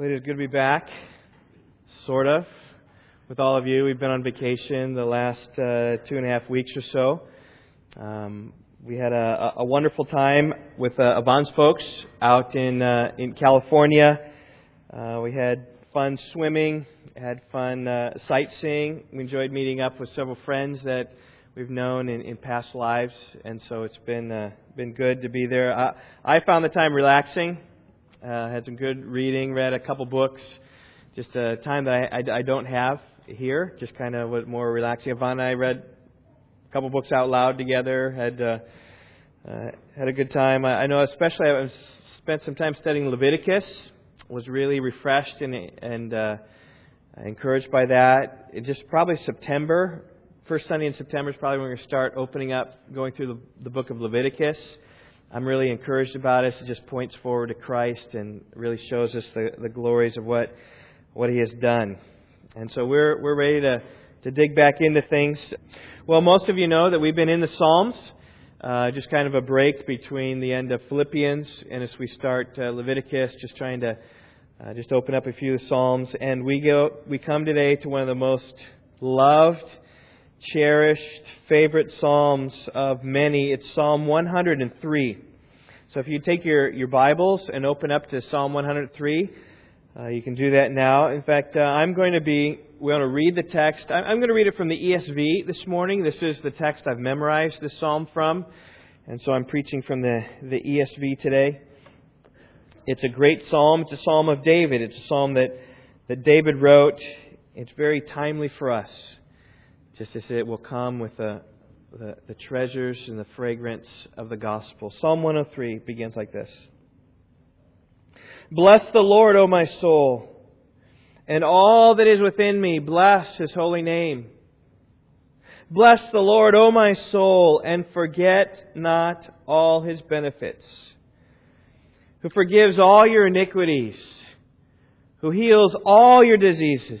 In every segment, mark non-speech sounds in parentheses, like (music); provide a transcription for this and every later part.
It is good to be back, sort of, with all of you. We've been on vacation the last uh, two and a half weeks or so. Um, we had a, a, wonderful time with uh, Yvonne's folks out in uh, in California. Uh, we had fun swimming, had fun uh, sightseeing. We enjoyed meeting up with several friends that we've known in, in past lives, and so it's been uh, been good to be there. I found the time relaxing. Uh, had some good reading, read a couple books. Just a time that I, I, I don't have here, just kind of was more relaxing. Yvonne and I read a couple books out loud together. Had uh, uh, had a good time. I, I know, especially I spent some time studying Leviticus. Was really refreshed and and uh, encouraged by that. It just probably September first Sunday in September is probably when to start opening up, going through the, the book of Leviticus. I'm really encouraged about it. It just points forward to Christ and really shows us the, the glories of what what He has done. And so we're we're ready to to dig back into things. Well, most of you know that we've been in the Psalms. Uh, just kind of a break between the end of Philippians and as we start uh, Leviticus, just trying to uh, just open up a few of the Psalms. And we go we come today to one of the most loved cherished, favorite Psalms of many. It's Psalm 103. So if you take your, your Bibles and open up to Psalm 103, uh, you can do that now. In fact, uh, I'm going to be, we want to read the text. I'm going to read it from the ESV this morning. This is the text I've memorized this psalm from. And so I'm preaching from the, the ESV today. It's a great psalm. It's a psalm of David. It's a psalm that, that David wrote. It's very timely for us just as it will come with the, the, the treasures and the fragrance of the gospel. Psalm 103 begins like this Bless the Lord, O my soul, and all that is within me, bless his holy name. Bless the Lord, O my soul, and forget not all his benefits, who forgives all your iniquities, who heals all your diseases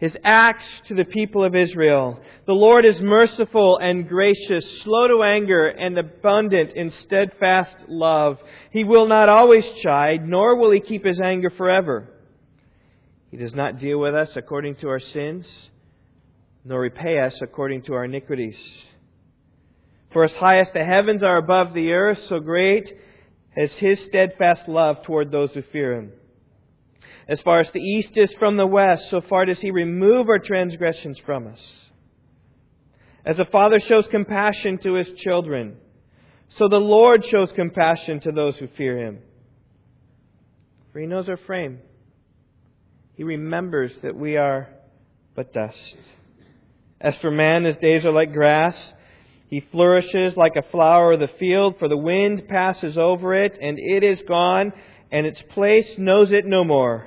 his acts to the people of Israel. The Lord is merciful and gracious, slow to anger, and abundant in steadfast love. He will not always chide, nor will he keep his anger forever. He does not deal with us according to our sins, nor repay us according to our iniquities. For as high as the heavens are above the earth, so great is his steadfast love toward those who fear him. As far as the east is from the west, so far does he remove our transgressions from us. As a father shows compassion to his children, so the Lord shows compassion to those who fear him. For he knows our frame. He remembers that we are but dust. As for man, his days are like grass. He flourishes like a flower of the field, for the wind passes over it, and it is gone, and its place knows it no more.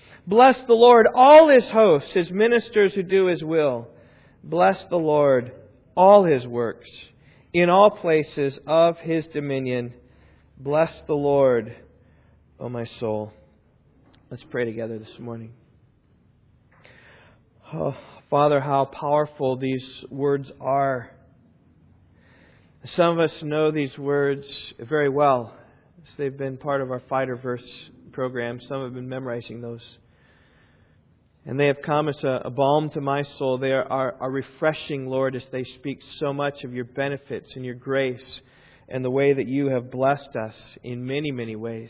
Bless the Lord, all his hosts, his ministers who do his will. Bless the Lord, all his works, in all places of his dominion. Bless the Lord, O my soul. Let's pray together this morning. Oh, Father, how powerful these words are. Some of us know these words very well. They've been part of our fighter verse program. Some have been memorizing those. And they have come as a, a balm to my soul. They are, are, are refreshing, Lord, as they speak so much of your benefits and your grace and the way that you have blessed us in many, many ways.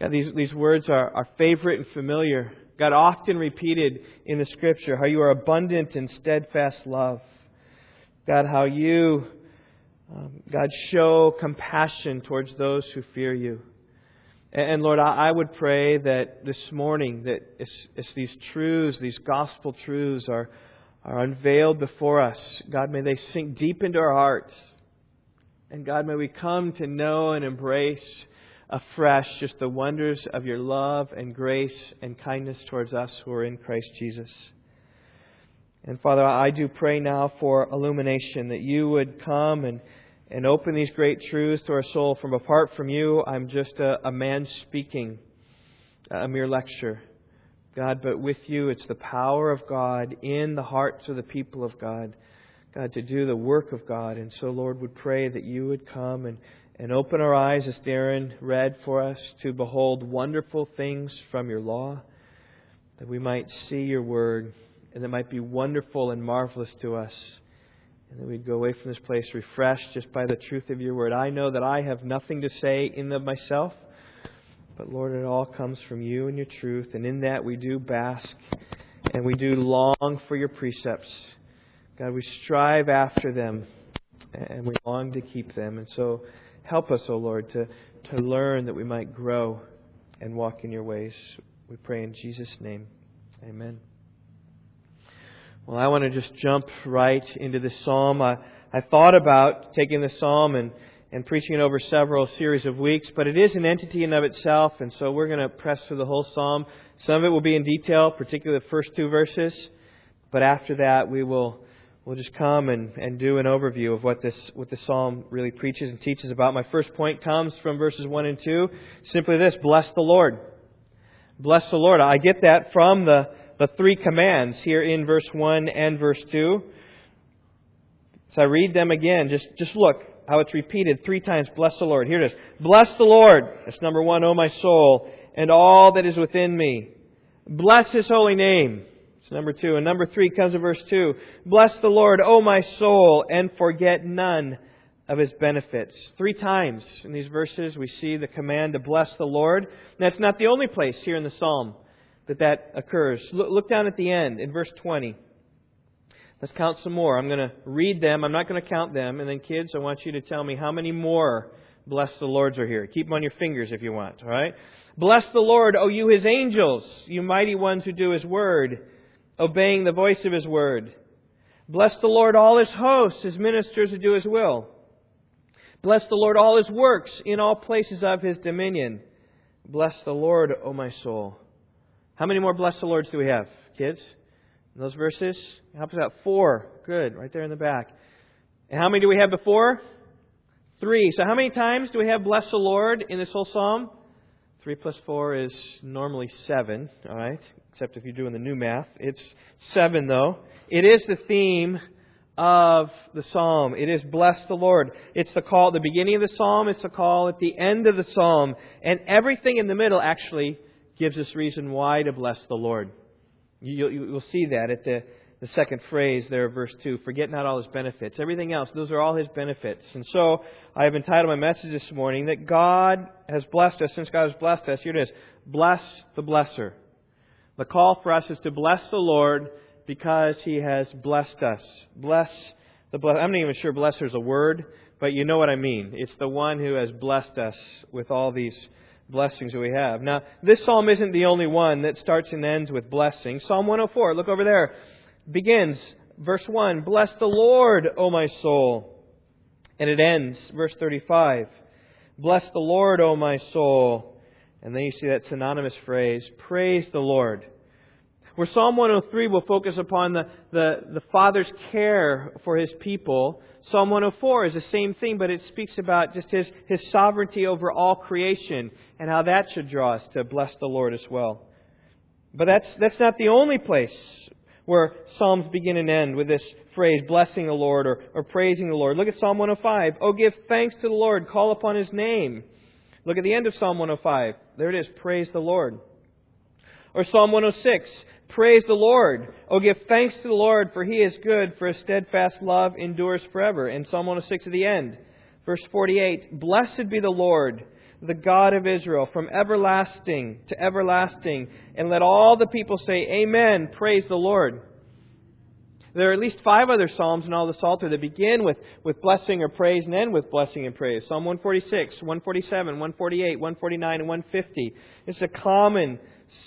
God, these, these words are, are favorite and familiar. God, often repeated in the Scripture, how you are abundant in steadfast love. God, how you, um, God, show compassion towards those who fear you. And Lord, I would pray that this morning, that as, these truths, these gospel truths are, are unveiled before us, God, may they sink deep into our hearts. And God, may we come to know and embrace afresh just the wonders of your love and grace and kindness towards us who are in Christ Jesus. And Father, I do pray now for illumination, that you would come and and open these great truths to our soul. From apart from you, I'm just a, a man speaking, a mere lecture. God, but with you, it's the power of God in the hearts of the people of God, God, to do the work of God. And so, Lord, would pray that you would come and, and open our eyes, as Darren read for us, to behold wonderful things from your law, that we might see your word, and that might be wonderful and marvelous to us. And then we'd go away from this place refreshed just by the truth of your word. I know that I have nothing to say in of myself, but Lord, it all comes from you and your truth. And in that we do bask and we do long for your precepts. God, we strive after them and we long to keep them. And so help us, O oh Lord, to, to learn that we might grow and walk in your ways. We pray in Jesus' name. Amen. Well, I want to just jump right into this psalm. I, I thought about taking this psalm and, and preaching it over several series of weeks, but it is an entity in of itself, and so we're going to press through the whole psalm. Some of it will be in detail, particularly the first two verses, but after that we will we'll just come and, and do an overview of what this what the psalm really preaches and teaches about. My first point comes from verses one and two. Simply this: bless the Lord. Bless the Lord. I get that from the the three commands here in verse 1 and verse 2. So I read them again. Just, just look how it's repeated three times. Bless the Lord. Here it is. Bless the Lord. That's number one, O my soul, and all that is within me. Bless his holy name. It's number two. And number three comes in verse 2. Bless the Lord, O my soul, and forget none of his benefits. Three times in these verses we see the command to bless the Lord. That's not the only place here in the psalm that that occurs. Look, down at the end in verse 20. Let's count some more. I'm going to read them. I'm not going to count them. And then, kids, I want you to tell me how many more bless the Lords are here. Keep them on your fingers if you want, all right? Bless the Lord, O you his angels, you mighty ones who do his word, obeying the voice of his word. Bless the Lord, all his hosts, his ministers who do his will. Bless the Lord, all his works in all places of his dominion. Bless the Lord, O my soul. How many more bless the Lords do we have, kids? In those verses? Help us out. Four. Good. Right there in the back. And how many do we have before? Three. So how many times do we have bless the Lord in this whole psalm? Three plus four is normally seven, all right? Except if you're doing the new math. It's seven, though. It is the theme of the psalm. It is bless the Lord. It's the call at the beginning of the psalm. It's the call at the end of the psalm. And everything in the middle actually gives us reason why to bless the Lord. You, you, will see that at the, the second phrase there, verse 2. Forget not all his benefits. Everything else, those are all his benefits. And so, I have entitled my message this morning that God has blessed us. Since God has blessed us, here it is Bless the blesser. The call for us is to bless the Lord because he has blessed us. Bless the bless. I'm not even sure blesser is a word, but you know what I mean. It's the one who has blessed us with all these blessings that we have. Now, this psalm isn't the only one that starts and ends with blessing. Psalm 104, look over there, begins, verse 1, Bless the Lord, O my soul. And it ends, verse 35, Bless the Lord, O my soul. And then you see that synonymous phrase, Praise the Lord. Where Psalm 103 will focus upon the, the, the Father's care for His people, Psalm 104 is the same thing, but it speaks about just His, His sovereignty over all creation and how that should draw us to bless the Lord as well. But that's, that's not the only place where Psalms begin and end with this phrase, blessing the Lord or, or praising the Lord. Look at Psalm 105. Oh, give thanks to the Lord, call upon His name. Look at the end of Psalm 105. There it is, praise the Lord. Or Psalm 106, Praise the Lord. Oh, give thanks to the Lord, for he is good, for his steadfast love endures forever. In Psalm 106 at the end, verse 48, Blessed be the Lord, the God of Israel, from everlasting to everlasting. And let all the people say, Amen. Praise the Lord. There are at least five other Psalms in all the Psalter that begin with, with blessing or praise and end with blessing and praise. Psalm 146, 147, 148, 149, and 150. It's a common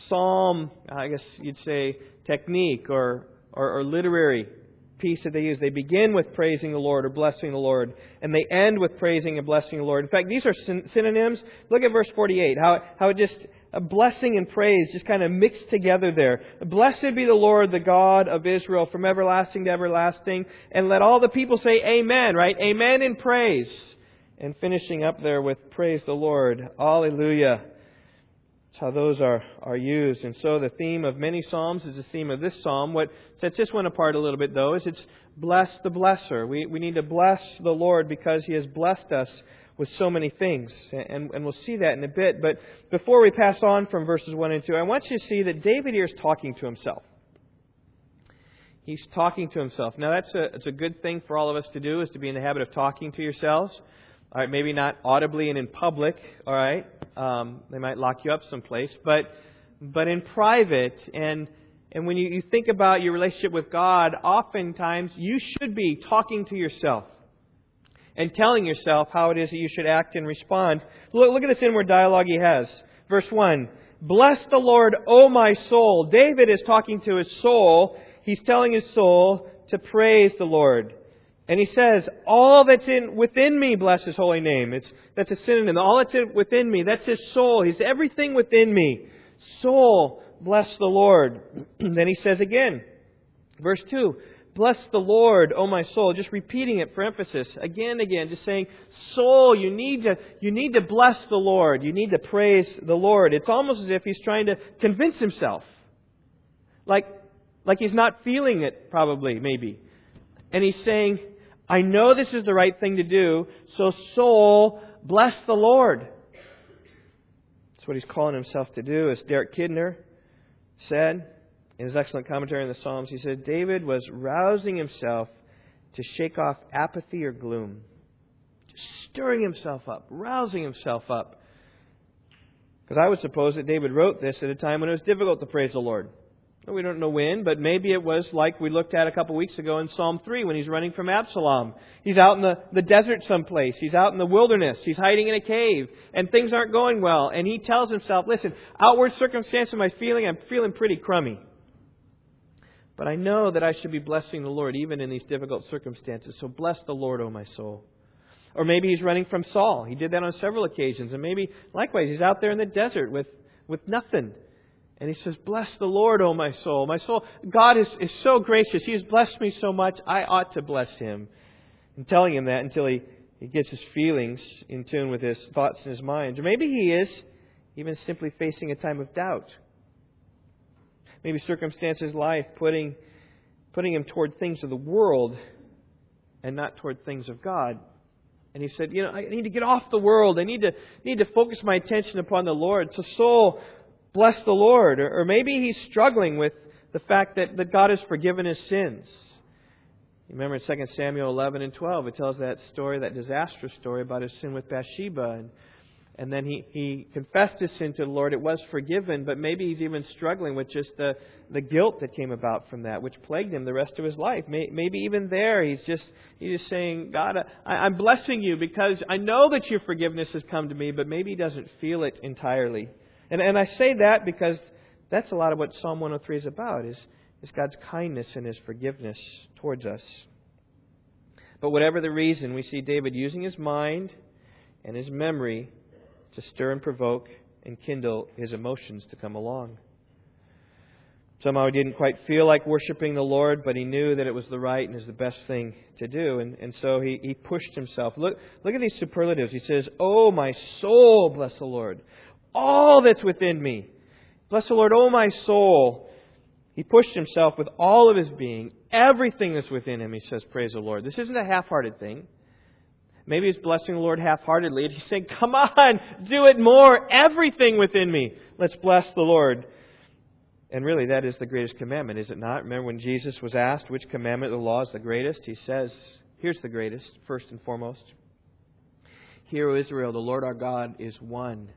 Psalm, I guess you'd say, technique or, or, or literary piece that they use. They begin with praising the Lord or blessing the Lord, and they end with praising and blessing the Lord. In fact, these are synonyms. Look at verse 48, how, how it just a blessing and praise just kind of mixed together there. Blessed be the Lord, the God of Israel, from everlasting to everlasting. And let all the people say amen, right? Amen in praise. And finishing up there with praise the Lord. Alleluia. That's how those are, are used. And so the theme of many Psalms is the theme of this Psalm. What sets this one apart a little bit, though, is it's bless the blesser. We, we need to bless the Lord because He has blessed us with so many things. And, and we'll see that in a bit. But before we pass on from verses 1 and 2, I want you to see that David here is talking to himself. He's talking to himself. Now, that's a, it's a good thing for all of us to do, is to be in the habit of talking to yourselves. All right, maybe not audibly and in public, all right? Um, they might lock you up someplace. But, but in private, and, and when you, you think about your relationship with God, oftentimes you should be talking to yourself and telling yourself how it is that you should act and respond. Look, look at this inward dialogue he has. Verse 1 Bless the Lord, O my soul. David is talking to his soul. He's telling his soul to praise the Lord. And he says, All that's in within me, bless his holy name. It's, that's a synonym. All that's in, within me, that's his soul. He's everything within me. Soul, bless the Lord. (clears throat) then he says again, verse 2 Bless the Lord, O my soul. Just repeating it for emphasis again and again. Just saying, soul, you need to, you need to bless the Lord. You need to praise the Lord. It's almost as if he's trying to convince himself. Like, like he's not feeling it, probably, maybe. And he's saying, I know this is the right thing to do, so soul, bless the Lord. That's what he's calling himself to do, as Derek Kidner said in his excellent commentary on the Psalms, he said David was rousing himself to shake off apathy or gloom, just stirring himself up, rousing himself up. Because I would suppose that David wrote this at a time when it was difficult to praise the Lord. We don't know when, but maybe it was like we looked at a couple weeks ago in Psalm 3 when he's running from Absalom. He's out in the, the desert someplace. He's out in the wilderness. He's hiding in a cave. And things aren't going well. And he tells himself, listen, outward circumstance of my feeling, I'm feeling pretty crummy. But I know that I should be blessing the Lord even in these difficult circumstances. So bless the Lord, O my soul. Or maybe he's running from Saul. He did that on several occasions. And maybe, likewise, he's out there in the desert with, with nothing. And he says, Bless the Lord, O my soul. My soul, God is, is so gracious. He has blessed me so much. I ought to bless him. And telling him that until he, he gets his feelings in tune with his thoughts and his mind. Or maybe he is even simply facing a time of doubt maybe circumstances, life, putting, putting him toward things of the world and not toward things of God. And he said, You know, I need to get off the world. I need to, need to focus my attention upon the Lord. So, soul, bless the Lord. Or, maybe he's struggling with the fact that, that God has forgiven his sins. Remember in 2 Samuel 11 and 12, it tells that story, that disastrous story about his sin with Bathsheba. And and then he, he confessed his sin to the Lord. It was forgiven, but maybe he's even struggling with just the, the guilt that came about from that, which plagued him the rest of his life. Maybe even there, he's just, he's just saying, God, I, I'm blessing you because I know that your forgiveness has come to me, but maybe he doesn't feel it entirely. And, and I say that because that's a lot of what Psalm 103 is about, is, is God's kindness and his forgiveness towards us. But whatever the reason, we see David using his mind and his memory to stir and provoke and kindle his emotions to come along. Somehow he didn't quite feel like worshiping the Lord, but he knew that it was the right and is the best thing to do. And, and so he, he pushed himself. Look, look at these superlatives. He says, Oh, my soul, bless the Lord. All that's within me. Bless the Lord, oh, my soul. He pushed himself with all of his being. Everything that's within him, he says, Praise the Lord. This isn't a half hearted thing. Maybe he's blessing the Lord half heartedly. And he's saying, Come on, do it more. Everything within me. Let's bless the Lord. And really, that is the greatest commandment, is it not? Remember when Jesus was asked which commandment of the law is the greatest? He says, Here's the greatest, first and foremost. Hear, O Israel, the Lord our God is one.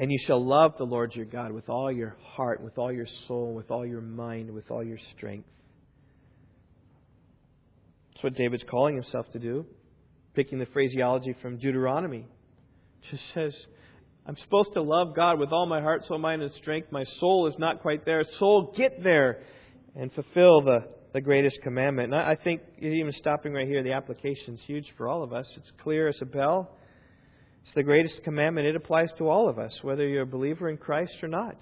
And you shall love the Lord your God with all your heart, with all your soul, with all your mind, with all your strength. That's what David's calling himself to do. Picking the phraseology from Deuteronomy. Just says, I'm supposed to love God with all my heart, soul, mind, and strength. My soul is not quite there. Soul, get there and fulfill the, the greatest commandment. And I think even stopping right here, the application is huge for all of us. It's clear as a bell. It's the greatest commandment. It applies to all of us, whether you're a believer in Christ or not,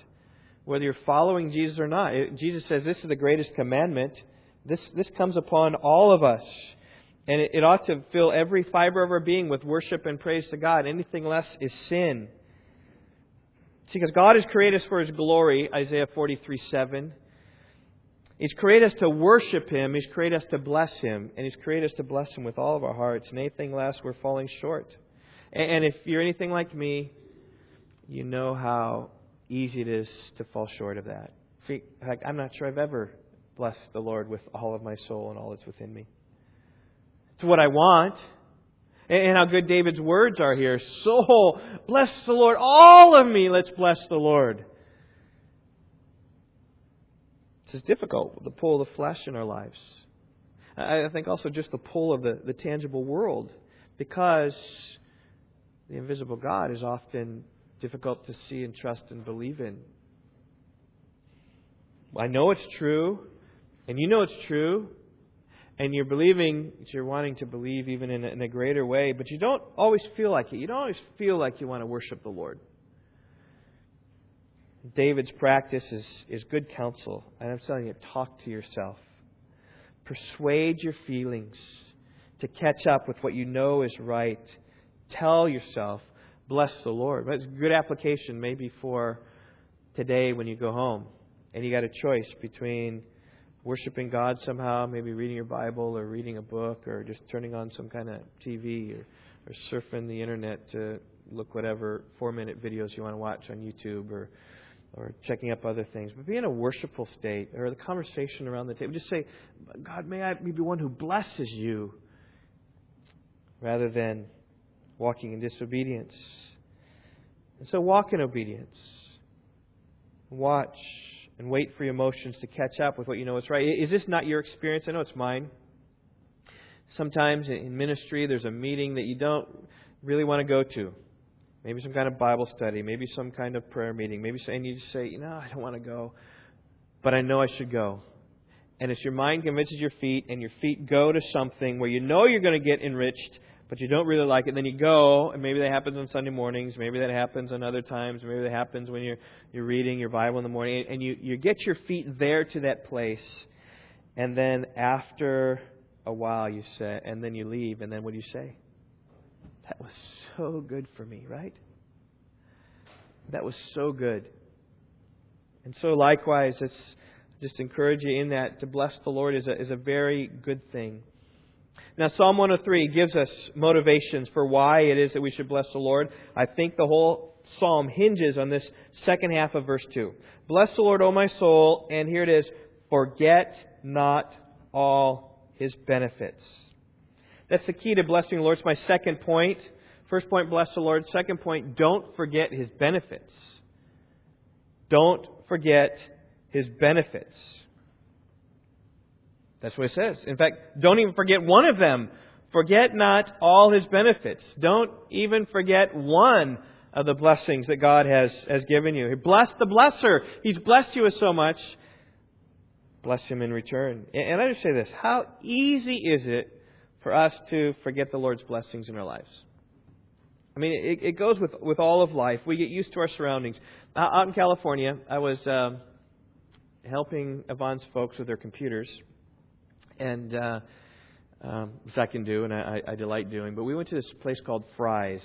whether you're following Jesus or not. Jesus says this is the greatest commandment. This, this comes upon all of us. And it, it ought to fill every fiber of our being with worship and praise to God. Anything less is sin. See, because God has created us for His glory, Isaiah 43 7. He's created us to worship Him. He's created us to bless Him. And He's created us to bless Him with all of our hearts. And anything less, we're falling short. And if you're anything like me, you know how easy it is to fall short of that. In fact, I'm not sure I've ever blessed the Lord with all of my soul and all that's within me. It's what I want. And how good David's words are here. Soul, bless the Lord. All of me, let's bless the Lord. It's difficult, the pull of the flesh in our lives. I think also just the pull of the, the tangible world. Because the invisible God is often difficult to see and trust and believe in. I know it's true, and you know it's true, and you're believing, you're wanting to believe even in a, in a greater way, but you don't always feel like it. You don't always feel like you want to worship the Lord. David's practice is, is good counsel. And I'm telling you, talk to yourself. Persuade your feelings to catch up with what you know is right. Tell yourself, bless the Lord. That's a good application maybe for today when you go home and you got a choice between worshiping God somehow, maybe reading your Bible or reading a book or just turning on some kind of TV or, or surfing the internet to look whatever four minute videos you want to watch on YouTube or or checking up other things, but be in a worshipful state or the conversation around the table. Just say, God, may I be one who blesses you rather than walking in disobedience. And so walk in obedience. Watch and wait for your emotions to catch up with what you know is right. Is this not your experience? I know it's mine. Sometimes in ministry, there's a meeting that you don't really want to go to. Maybe some kind of Bible study, maybe some kind of prayer meeting, maybe and you just say, you know, I don't want to go, but I know I should go. And as your mind convinces your feet, and your feet go to something where you know you're going to get enriched, but you don't really like it, then you go, and maybe that happens on Sunday mornings, maybe that happens on other times, maybe that happens when you're you're reading your Bible in the morning, and you you get your feet there to that place, and then after a while you say, and then you leave, and then what do you say? That was so good for me, right? That was so good. And so likewise, it's just encourage you in that to bless the Lord is a, is a very good thing. Now, Psalm 103 gives us motivations for why it is that we should bless the Lord. I think the whole psalm hinges on this second half of verse 2. Bless the Lord, O my soul, and here it is, forget not all his benefits. That's the key to blessing the Lord. It's my second point. First point, bless the Lord. Second point, don't forget his benefits. Don't forget his benefits. That's what it says. In fact, don't even forget one of them. Forget not all his benefits. Don't even forget one of the blessings that God has, has given you. He blessed the blesser. He's blessed you with so much. Bless him in return. And I just say this how easy is it for us to forget the Lord's blessings in our lives? I mean, it, it goes with, with all of life. We get used to our surroundings. Out in California, I was uh, helping Yvonne's folks with their computers and uh, um, which I can do and I, I delight doing. But we went to this place called Fry's.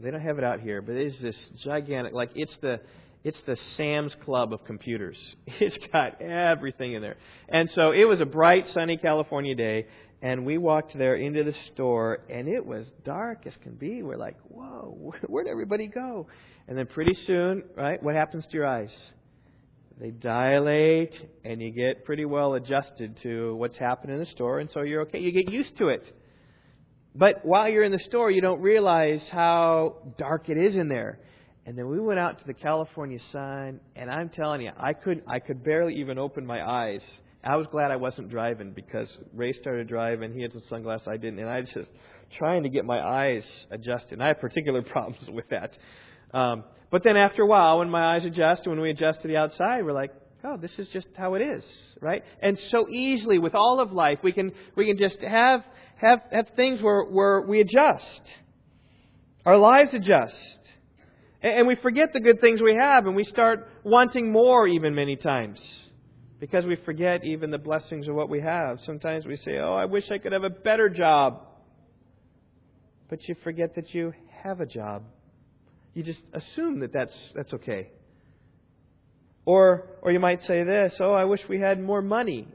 They don't have it out here, but it is this gigantic, like it's the it's the Sam's Club of computers. (laughs) It's got everything in there. And so it was a bright, sunny California day, and we walked there into the store, and it was dark as can be. We're like, whoa, (laughs) where'd everybody go? And then pretty soon, right, what happens to your eyes? They dilate, and you get pretty well adjusted to what's happening in the store, and so you're okay. You get used to it. But while you're in the store, you don't realize how dark it is in there. And then we went out to the California sun, and I'm telling you, I could I could barely even open my eyes I was glad I wasn't driving because Ray started driving. He had some sunglasses, I didn't, and I was just trying to get my eyes adjusted. And I have particular (laughs) problems with that. Um, but then after a while, when my eyes adjust, when we adjust to the outside, we're like, oh, this is just how it is, right? And so easily with all of life, we can we can just have have have things where where we adjust. Our lives adjust. And we forget the good things we have, and we start wanting more even many times. Because we forget even the blessings of what we have. Sometimes we say, Oh, I wish I could have a better job. But you forget that you have a job. You just assume that that's, that's okay. Or, or you might say this, Oh, I wish we had more money.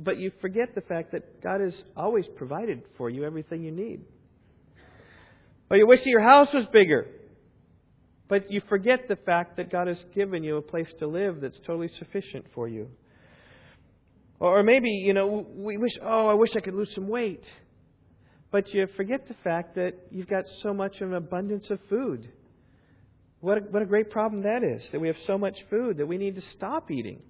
But you forget the fact that God has always provided for you everything you need. Or you wish that your house was bigger. But you forget the fact that God has given you a place to live that's totally sufficient for you. Or maybe, you know, we wish, oh, I wish I could lose some weight. But you forget the fact that you've got so much of an abundance of food. What a, what a great problem that is, that we have so much food that we need to stop eating.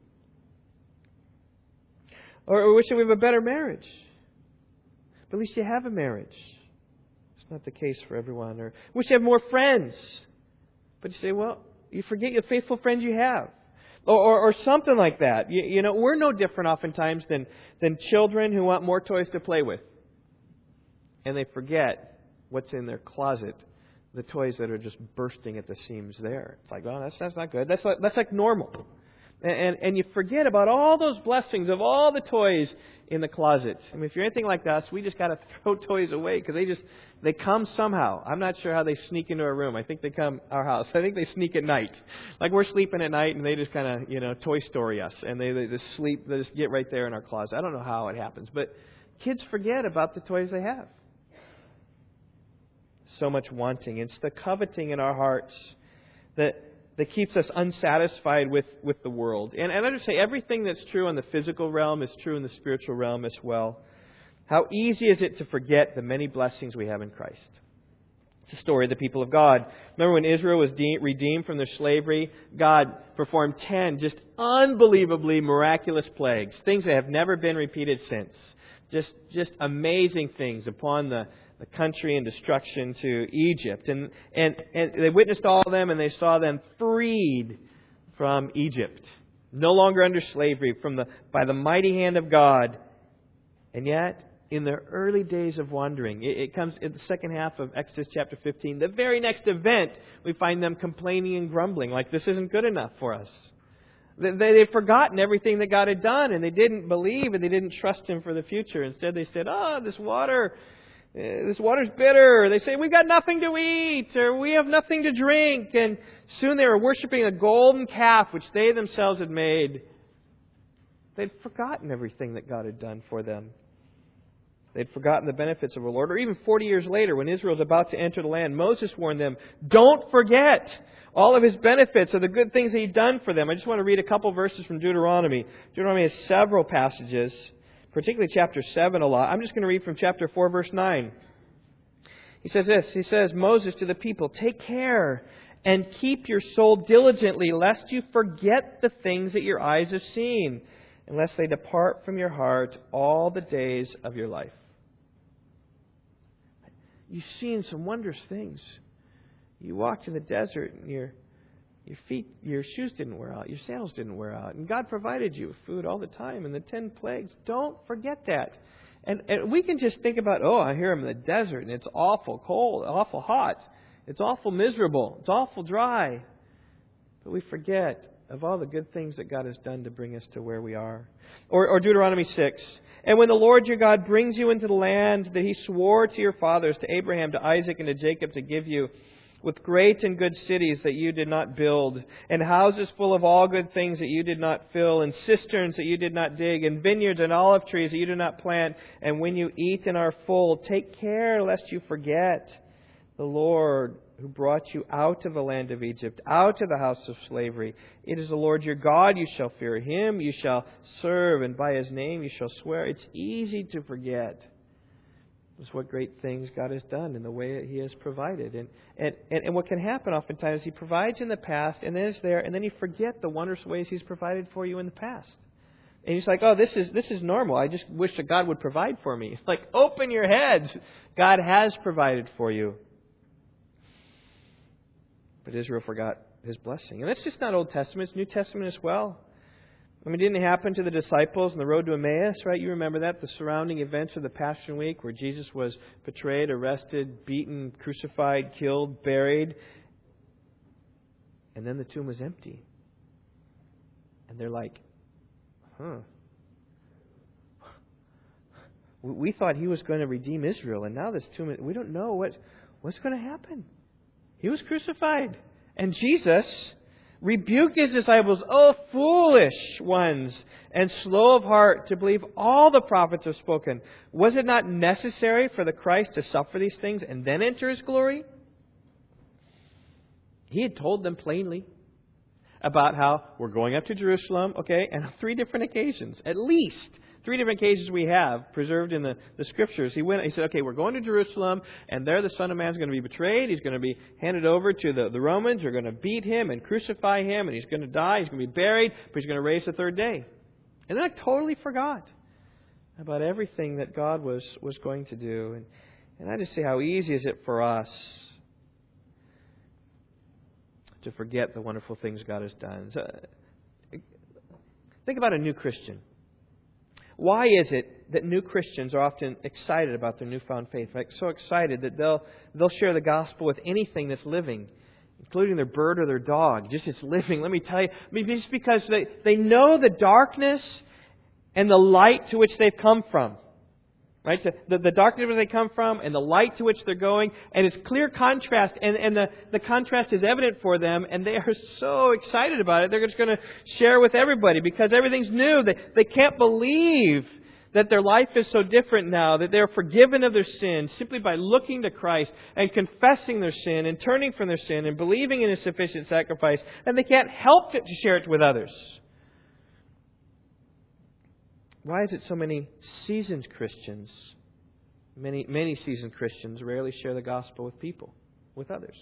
Or, or wish that we have a better marriage. But at least you have a marriage. It's not the case for everyone. Or wish you have more friends. But you say, well, you forget the faithful friends you have. Or, or, or something like that. You, you know, we're no different oftentimes than, than children who want more toys to play with. And they forget what's in their closet the toys that are just bursting at the seams there. It's like, oh, that's, that's not good. That's like, that's like normal. And, and you forget about all those blessings of all the toys in the closet. I mean, if you're anything like us, we just got to (laughs) throw toys away because they just they come somehow. I'm not sure how they sneak into our room. I think they come our house. (laughs) I think they sneak at night, like we're sleeping at night, and they just kind of you know Toy Story us, and they, they just sleep. They just get right there in our closet. I don't know how it happens, but kids forget about the toys they have. So much wanting. It's the coveting in our hearts that that keeps us unsatisfied with, with the world. And, and I just say everything that's true in the physical realm is true in the spiritual realm as well. How easy is it to forget the many blessings we have in Christ? It's the story of the people of God. Remember when Israel was de- redeemed from their slavery? God performed ten just unbelievably miraculous plagues, things that have never been repeated since. Just, just amazing things upon the, the country and destruction to Egypt. And, and, and they witnessed all of them and they saw them freed from Egypt, no longer under slavery from the, by the mighty hand of God. And yet, in their early days of wandering, it, it comes in the second half of Exodus chapter 15. The very next event, we find them complaining and grumbling, like this isn't good enough for us. They, they, would forgotten everything that God had done, and they didn't believe and they didn't trust Him for the future. Instead, they said, Oh, this water, Eh, this water's bitter. They say, We've got nothing to eat, or we have nothing to drink. And soon they were worshiping a golden calf which they themselves had made. They'd forgotten everything that God had done for them. They'd forgotten the benefits of the Lord. Or even 40 years later, when Israel was about to enter the land, Moses warned them, Don't forget all of his benefits or the good things that he'd done for them. I just want to read a couple verses from Deuteronomy. Deuteronomy has several passages particularly chapter 7 a lot. I'm just going to read from chapter 4, verse 9. He says this He says, Moses to the people, Take care and keep your soul diligently, lest you forget the things that your eyes have seen, unless they depart from your heart all the days of your life. You've seen some wondrous things. You walked in the desert and you're your feet, your shoes didn't wear out, your sandals didn't wear out, and God provided you food all the time. And the ten plagues, don't forget that. And, and we can just think about, oh, I hear him in the desert, and it's awful cold, awful hot, it's awful miserable, it's awful dry. But we forget of all the good things that God has done to bring us to where we are. Or, or Deuteronomy 6. And when the Lord your God brings you into the land that he swore to your fathers, to Abraham, to Isaac, and to Jacob to give you, with great and good cities that you did not build, and houses full of all good things that you did not fill, and cisterns that you did not dig, and vineyards and olive trees that you did not plant. And when you eat and are full, take care lest you forget the Lord who brought you out of the land of Egypt, out of the house of slavery. It is the Lord your God. You shall fear him, you shall serve, and by his name you shall swear. It's easy to forget is what great things God has done and the way that He has provided. And, and, and, and what can happen oftentimes, He provides in the past and then is there, and then you forget the wondrous ways He's provided for you in the past. And he's like, oh, this is, this is normal. I just wish that God would provide for me. It's (laughs) like, open your heads. God has provided for you. But Israel forgot his blessing. And that's just not Old Testament, it's New Testament as well. I mean, didn't it happen to the disciples on the road to Emmaus, right? You remember that? The surrounding events of the Passion Week where Jesus was betrayed, arrested, beaten, crucified, killed, buried. And then the tomb was empty. And they're like, huh. We thought he was going to redeem Israel, and now this tomb, we don't know what, what's going to happen. He was crucified. And Jesus rebuked his disciples, O foolish ones, and slow of heart to believe all the prophets have spoken. Was it not necessary for the Christ to suffer these things and then enter his glory? He had told them plainly about how we're going up to Jerusalem, okay, and on three different occasions, at least three different occasions we have preserved in the, the scriptures. He went he said, Okay, we're going to Jerusalem, and there the Son of Man is going to be betrayed, he's going to be handed over to the, the Romans, they're going to beat him and crucify him, and he's going to die, he's going to be buried, but he's going to raise the third day. And then I totally forgot about everything that God was, was going to do. And, and I just say, how easy is it for us to forget the wonderful things God has done. So, uh, think about a new Christian. Why is it that new Christians are often excited about their newfound faith? Like so excited that they'll they'll share the gospel with anything that's living, including their bird or their dog. Just it's living. Let me tell you, I mean, just because they, they know the darkness and the light to which they've come from. Right? The, the, darkness where they come from and the light to which they're going, and it's clear contrast, and, and the, the contrast is evident for them, and they are (laughs) so excited about it. They're just going to share with everybody because everything's new. They, they can't believe that their life is so different now, that they're forgiven of their sins simply by looking to Christ and confessing their sin and turning from their sin and believing in His sufficient sacrifice, and they can't help to share it with others. Why is it so many seasoned Christians, many, many seasoned Christians, rarely share the gospel with people, with others?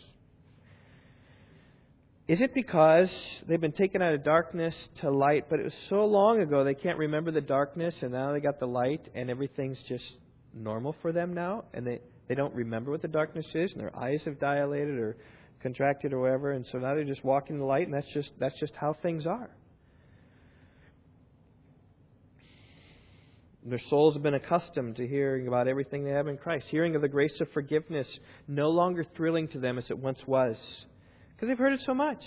Is it because they've been taken out of darkness to light, but it was so long ago they can't remember the darkness, and now they got the light, and everything's just normal for them now, and they, they don't remember what the darkness is, and their eyes have dilated or contracted or whatever, and so now they're just walking the light, and that's just that's just how things are. Their souls have been accustomed to hearing about everything they have in Christ, hearing of the grace of forgiveness, no longer thrilling to them as it once was, because they've heard it so much.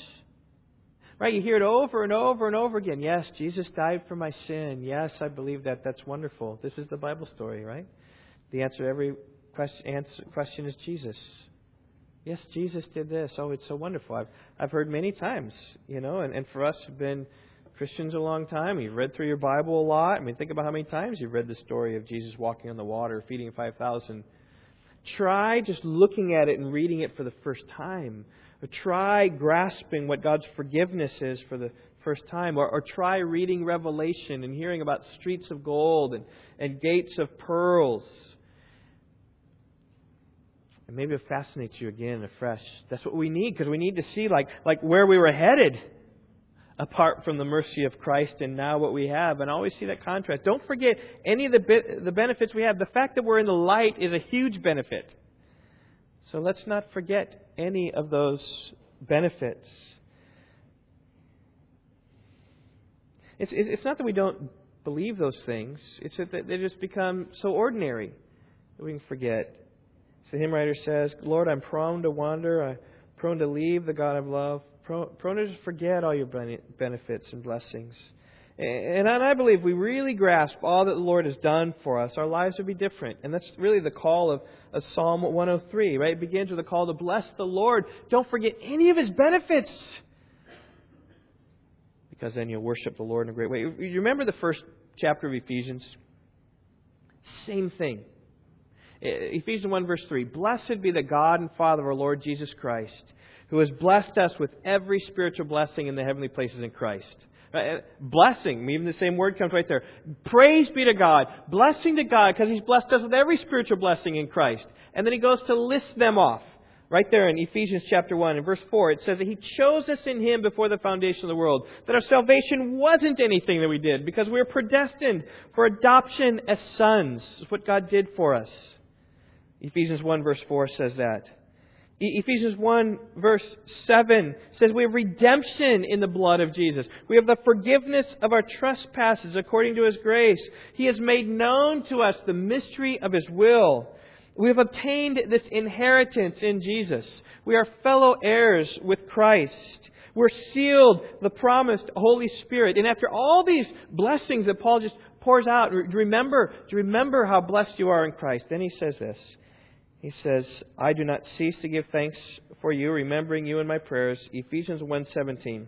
Right? You hear it over and over and over again. Yes, Jesus died for my sin. Yes, I believe that. That's wonderful. This is the Bible story, right? The answer to every question, is Jesus. Yes, Jesus did this. Oh, it's so wonderful. I've, I've heard many times, you know, and, and for us who've been Christians a long time. You've read through your Bible a lot. I mean, think about how many times you've read the story of Jesus walking on the water, feeding 5,000. Try just looking at it and reading it for the first time. Or try grasping what God's forgiveness is for the first time. Or, or try reading Revelation and hearing about streets of gold and, and gates of pearls. And maybe it fascinates you again afresh. That's what we need because we need to see like, like where we were headed apart from the mercy of Christ and now what we have. And always see that contrast. Don't forget any of the, the benefits we have. The fact that we're in the light is a huge benefit. So let's not forget any of those benefits. It's, it's not that we don't believe those things, it's that they just become so ordinary that we can forget. So the hymn writer says, Lord, I'm prone to wander, I'm prone to leave the God of love prone to forget all your benefits and blessings. And I believe we really grasp all that the Lord has done for us, our lives would be different. And that's really the call of, of Psalm 103, right? It begins with a call to bless the Lord. Don't forget any of his benefits. Because then you'll worship the Lord in a great way. You remember the first chapter of Ephesians? Same thing. Ephesians 1, verse 3 Blessed be the God and Father of our Lord Jesus Christ who has blessed us with every spiritual blessing in the heavenly places in Christ. Blessing, even the same word comes right there. Praise be to God. Blessing to God because He's blessed us with every spiritual blessing in Christ. And then He goes to list them off. Right there in Ephesians chapter 1 and verse 4, it says that He chose us in Him before the foundation of the world. That our salvation wasn't anything that we did because we were predestined for adoption as sons. It's what God did for us. Ephesians 1 verse 4 says that. Ephesians 1 verse 7 says we have redemption in the blood of Jesus. We have the forgiveness of our trespasses according to His grace. He has made known to us the mystery of His will. We have obtained this inheritance in Jesus. We are fellow heirs with Christ. We're sealed the promised Holy Spirit. And after all these blessings that Paul just pours out, remember, remember how blessed you are in Christ. Then he says this. He says, I do not cease to give thanks for you, remembering you in my prayers. Ephesians 1.17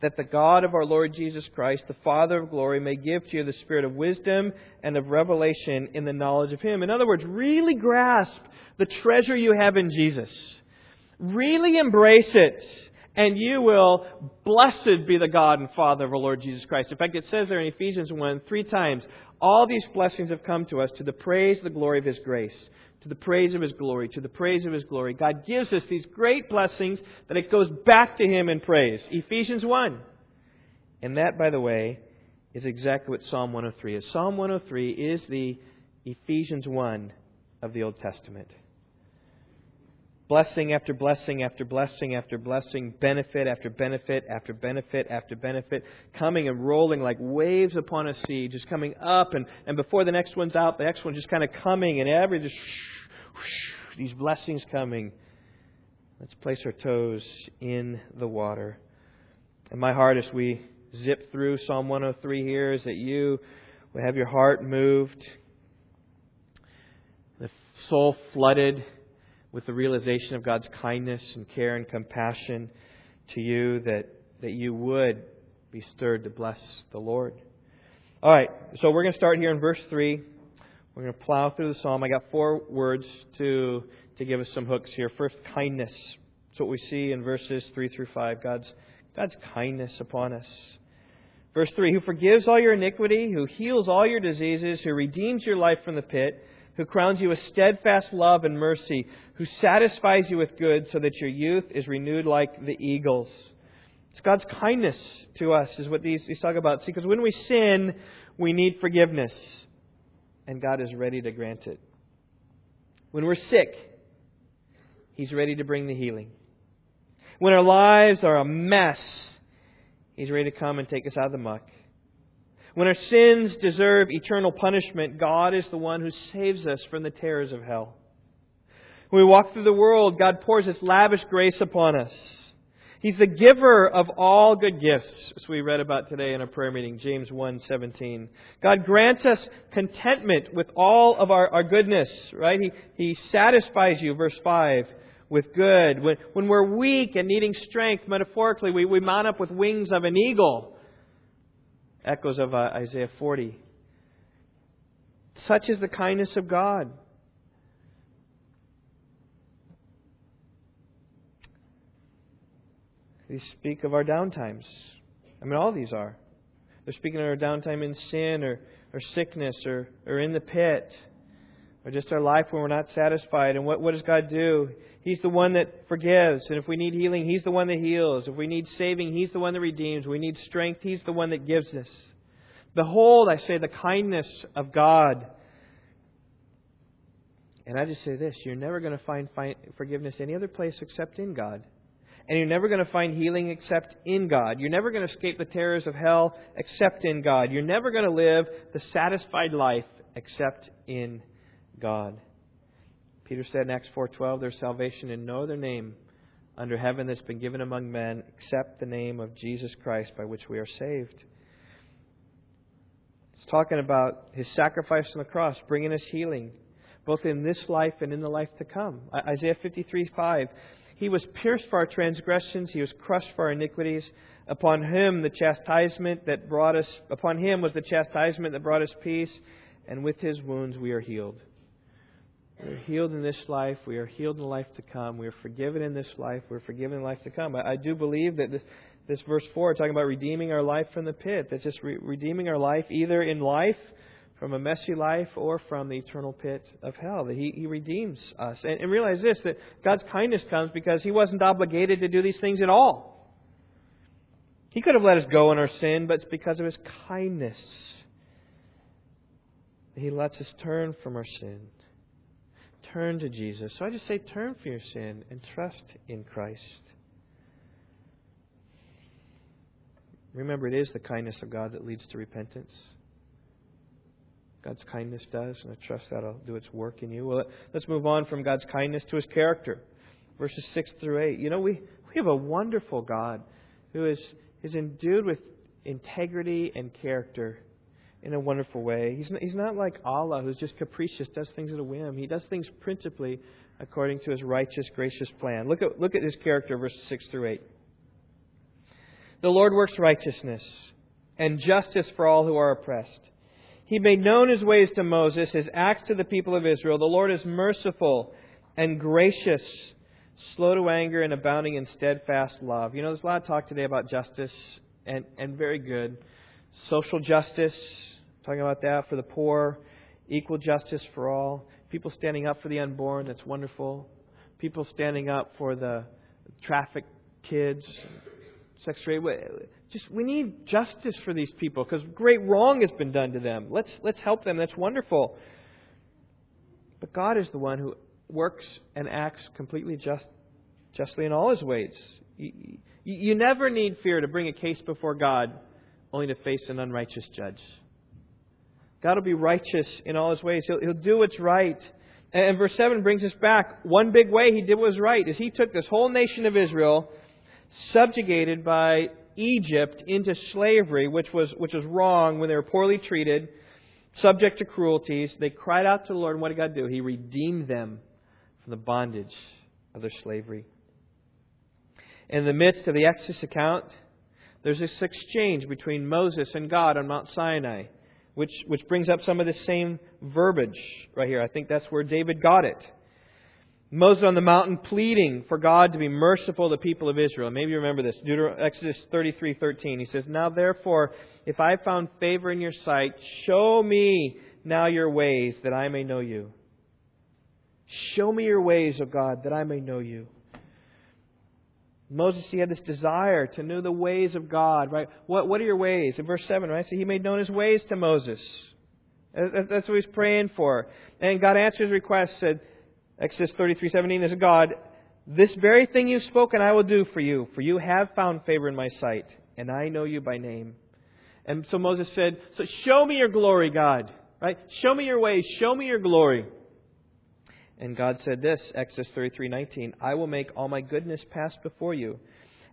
that the God of our Lord Jesus Christ, the Father of glory, may give to you the spirit of wisdom and of revelation in the knowledge of Him. In other words, really grasp the treasure you have in Jesus. Really embrace it. And you will, blessed be the God and Father of our Lord Jesus Christ. In fact, it says there in Ephesians 1 three times, all these blessings have come to us to the praise, the glory of His grace to the praise of His glory, to the praise of His glory. God gives us these great blessings that it goes back to Him in praise. Ephesians 1. And that, by the way, is exactly what Psalm 103 is. Psalm 103 is the Ephesians 1 of the Old Testament. Blessing after blessing after blessing after blessing, benefit after benefit after benefit after benefit, coming and rolling like waves upon a sea, just coming up, and, and before the next one's out, the next one's just kind of coming, and every just these blessings coming. Let's place our toes in the water. And my heart, as we zip through Psalm 103 here, is that you will have your heart moved, the soul flooded with the realization of God's kindness and care and compassion to you that, that you would be stirred to bless the Lord. All right, so we're going to start here in verse 3. We're going to plow through the psalm. I got four words to, to give us some hooks here. First, kindness. That's what we see in verses 3 through 5. God's, God's kindness upon us. Verse 3 Who forgives all your iniquity, who heals all your diseases, who redeems your life from the pit who crowns you with steadfast love and mercy, who satisfies you with good so that your youth is renewed like the eagles. It's God's kindness to us, is what these, these talk about. See, because when we sin, we need forgiveness, and God is ready to grant it. When we're sick, He's ready to bring the healing. When our lives are a mess, He's ready to come and take us out of the muck. When our sins deserve eternal punishment, God is the one who saves us from the terrors of hell. When we walk through the world, God pours His lavish grace upon us. He's the giver of all good gifts, as we read about today in our prayer meeting, James 1:17. God grants us contentment with all of our, our goodness, right? He, he satisfies you, verse 5, with good. When, when we're weak and needing strength, metaphorically, we, we mount up with wings of an eagle echoes of uh, Isaiah 40. Such is the kindness of God. These speak of our downtimes. I mean, all these are. They're speaking of our downtime in sin or, or sickness or, or in the pit or just our life when we're not satisfied. And what, what does God do? He's the one that forgives. And if we need healing, He's the one that heals. If we need saving, He's the one that redeems. We need strength, He's the one that gives us. Behold, I say, the kindness of God. And I just say this you're never going to find forgiveness any other place except in God. And you're never going to find healing except in God. You're never going to escape the terrors of hell except in God. You're never going to live the satisfied life except in God. Peter said in Acts 4:12, "There's salvation in no other name under heaven that's been given among men except the name of Jesus Christ by which we are saved." It's talking about his sacrifice on the cross, bringing us healing, both in this life and in the life to come. Isaiah 53:5, "He was pierced for our transgressions; he was crushed for our iniquities. Upon him the chastisement that brought us upon him was the chastisement that brought us peace, and with his wounds we are healed." We are healed in this life. We are healed in life to come. We are forgiven in this life. We're forgiven in life to come. I, I do believe that this, this verse 4, talking about redeeming our life from the pit, that's just re- redeeming our life either in life from a messy life or from the eternal pit of hell. That He, he redeems us. And, and realize this that God's kindness comes because He wasn't obligated to do these things at all. He could have let us go in our sin, but it's because of His kindness. that He lets us turn from our sin. Turn to Jesus. So I just say, turn from your sin and trust in Christ. Remember, it is the kindness of God that leads to repentance. God's kindness does, and I trust that'll do its work in you. Well, let's move on from God's kindness to His character. Verses 6 through 8. You know, we, we have a wonderful God who is, is endued with integrity and character in a wonderful way. He's not, he's not like Allah, who's just capricious, does things at a whim. He does things principally according to His righteous, gracious plan. Look at, look at His character, verses 6 through 8. The Lord works righteousness and justice for all who are oppressed. He made known his ways to Moses, his acts to the people of Israel. The Lord is merciful and gracious, slow to anger, and abounding in steadfast love. You know, there's a lot of talk today about justice, and, and very good. Social justice, talking about that for the poor, equal justice for all. People standing up for the unborn, that's wonderful. People standing up for the traffic kids, sex trade just we need justice for these people because great wrong has been done to them. Let's let's help them. That's wonderful. But God is the one who works and acts completely just justly in all his ways. You, you never need fear to bring a case before God only to face an unrighteous judge. God will be righteous in all his ways. He'll, he'll do what's right. And verse 7 brings us back. One big way he did what was right is he took this whole nation of Israel, subjugated by Egypt into slavery, which was, which was wrong when they were poorly treated, subject to cruelties. They cried out to the Lord, and what did God do? He redeemed them from the bondage of their slavery. In the midst of the Exodus account, there's this exchange between Moses and God on Mount Sinai, which, which brings up some of the same verbiage right here. I think that's where David got it. Moses on the mountain pleading for God to be merciful to the people of Israel. Maybe you remember this. Exodus 33:13. He says, "Now therefore, if I found favor in your sight, show me now your ways that I may know you." Show me your ways, O God, that I may know you. Moses, he had this desire to know the ways of God, right? What, what are your ways? In verse 7, right? So he made known his ways to Moses. That's what he's praying for. And God answered his request, said, Exodus 33:17 is God, this very thing you've spoken I will do for you, for you have found favor in my sight, and I know you by name. And so Moses said, So show me your glory, God. Right? Show me your ways, show me your glory. And God said this, Exodus 33:19, I will make all my goodness pass before you,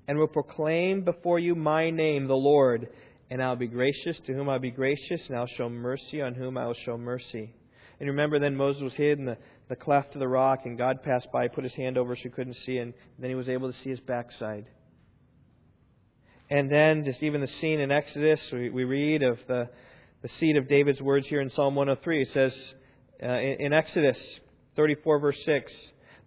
and will proclaim before you my name, the Lord, and I'll be gracious to whom I'll be gracious, and I'll show mercy on whom I will show mercy. And remember, then Moses was hid in the, the cleft of the rock, and God passed by, put his hand over so he couldn't see, and then he was able to see his backside. And then, just even the scene in Exodus, we, we read of the, the seed of David's words here in Psalm 103. It says uh, in, in Exodus 34, verse 6,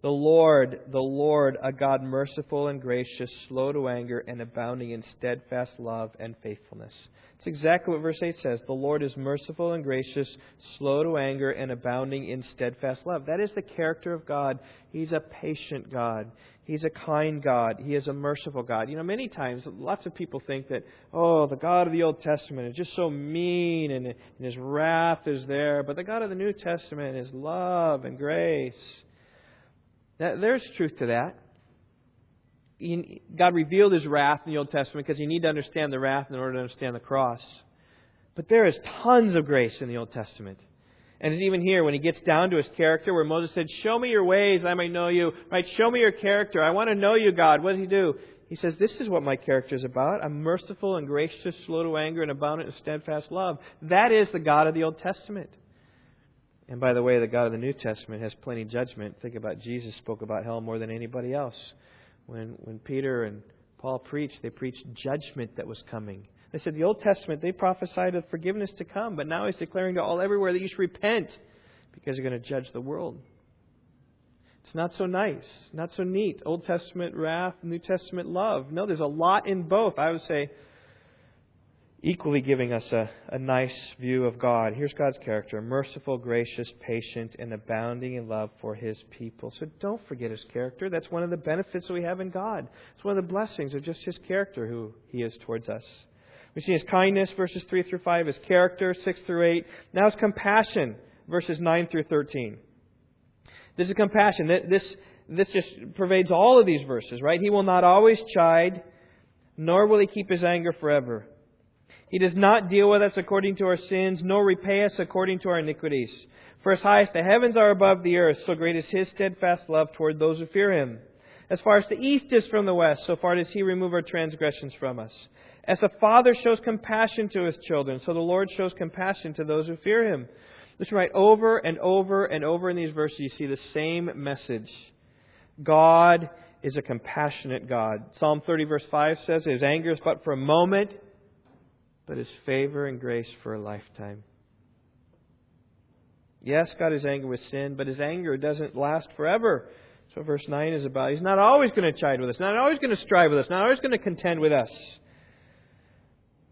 the Lord, the Lord, a God merciful and gracious, slow to anger, and abounding in steadfast love and faithfulness. It's exactly what verse 8 says. The Lord is merciful and gracious, slow to anger, and abounding in steadfast love. That is the character of God. He's a patient God. He's a kind God. He is a merciful God. You know, many times, lots of people think that, oh, the God of the Old Testament is just so mean and, and his wrath is there. But the God of the New Testament is love and grace. There's truth to that. God revealed his wrath in the Old Testament because you need to understand the wrath in order to understand the cross. But there is tons of grace in the Old Testament. And it's even here when he gets down to his character where Moses said, Show me your ways, I may know you. Right? Show me your character. I want to know you, God. What does he do? He says, This is what my character is about. I'm merciful and gracious, slow to anger, and abundant in steadfast love. That is the God of the Old Testament. And by the way, the God of the New Testament has plenty judgment. Think about Jesus spoke about hell more than anybody else. When when Peter and Paul preached, they preached judgment that was coming. They said the Old Testament, they prophesied of forgiveness to come, but now he's declaring to all everywhere that you should repent because you're going to judge the world. It's not so nice, not so neat. Old Testament wrath, New Testament love. No, there's a lot in both. I would say equally giving us a, a nice view of God. Here's God's character merciful, gracious, patient, and abounding in love for his people. So don't forget his character. That's one of the benefits that we have in God. It's one of the blessings of just his character, who he is towards us. We see his kindness, verses 3 through 5, his character, 6 through 8. Now his compassion, verses 9 through 13. This is compassion. This, this just pervades all of these verses, right? He will not always chide, nor will he keep his anger forever. He does not deal with us according to our sins, nor repay us according to our iniquities. For as high as the heavens are above the earth, so great is his steadfast love toward those who fear him. As far as the east is from the west, so far does he remove our transgressions from us. As a father shows compassion to his children, so the Lord shows compassion to those who fear him. Listen right over and over and over in these verses, you see the same message. God is a compassionate God. Psalm 30, verse 5 says, His anger is but for a moment, but His favor and grace for a lifetime. Yes, God is angry with sin, but His anger doesn't last forever. So verse 9 is about. He's not always going to chide with us, not always going to strive with us, not always going to contend with us.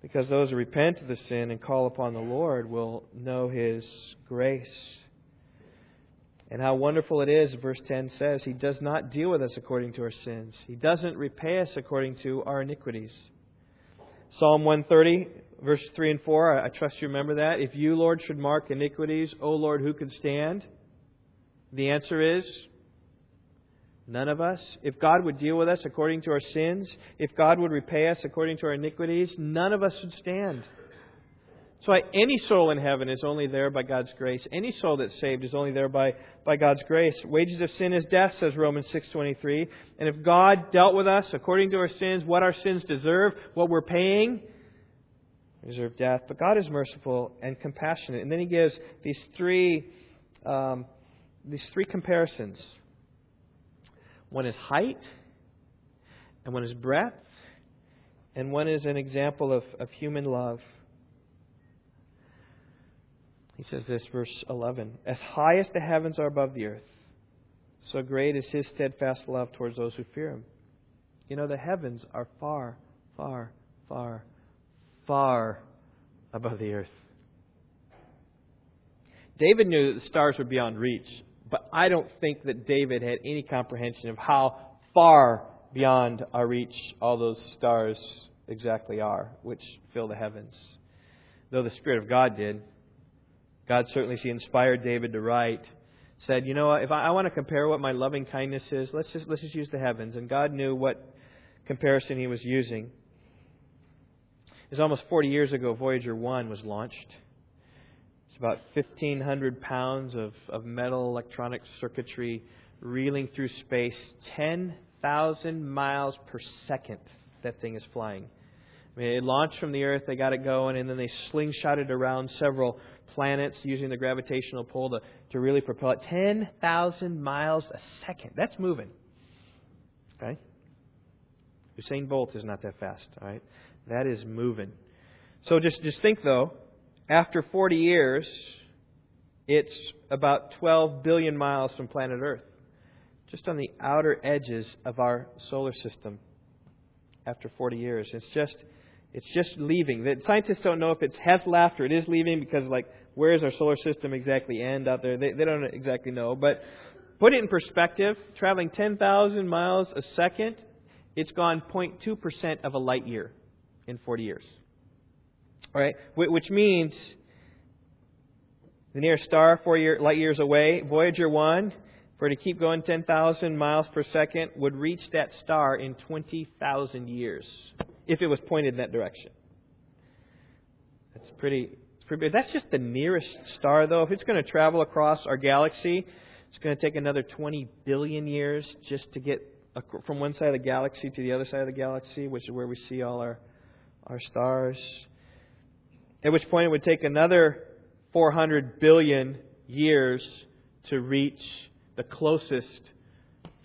Because those who repent of the sin and call upon the Lord will know His grace. And how wonderful it is, verse 10 says, He does not deal with us according to our sins. He doesn't repay us according to our iniquities. Psalm 130, verse 3 and 4, I trust you remember that. If you, Lord, should mark iniquities, O Lord, who could stand? The answer is none of us. If God would deal with us according to our sins, if God would repay us according to our iniquities, none of us would stand. So any soul in heaven is only there by God's grace. Any soul that's saved is only there by, by God's grace. Wages of sin is death, says Romans 6.23. And if God dealt with us according to our sins, what our sins deserve, what we're paying, deserve death. But God is merciful and compassionate. And then he gives these three, um, these three comparisons. One is height, and one is breadth, and one is an example of, of human love. He says this, verse 11 As high as the heavens are above the earth, so great is his steadfast love towards those who fear him. You know, the heavens are far, far, far, far above the earth. David knew that the stars were beyond reach, but I don't think that David had any comprehension of how far beyond our reach all those stars exactly are, which fill the heavens. Though the Spirit of God did. God certainly, He inspired David to write, said, you know, if I, I want to compare what my loving kindness is, let's just let's just use the heavens. And God knew what comparison He was using. It was almost 40 years ago. Voyager 1 was launched. It's about 1,500 pounds of, of metal electronic circuitry reeling through space, 10,000 miles per second. That thing is flying. I mean, it launched from the Earth, they got it going, and then they slingshotted around several planets using the gravitational pull to, to really propel it 10,000 miles a second. That's moving. Okay? Usain Bolt is not that fast, all right? That is moving. So just, just think, though, after 40 years, it's about 12 billion miles from planet Earth, just on the outer edges of our solar system after 40 years. It's just it's just leaving. The scientists don't know if it has left or it is leaving because, like, where does our solar system exactly end out there? They, they don't exactly know. But put it in perspective, traveling 10,000 miles a second, it's gone 0.2% of a light year in 40 years. All right, which means the nearest star, four year, light years away, Voyager 1, for it to keep going 10,000 miles per second, would reach that star in 20,000 years if it was pointed in that direction. That's pretty, That's just the nearest star, though. If it's going to travel across our galaxy, it's going to take another 20 billion years just to get from one side of the galaxy to the other side of the galaxy, which is where we see all our, our stars. At which point it would take another 400 billion years to reach the closest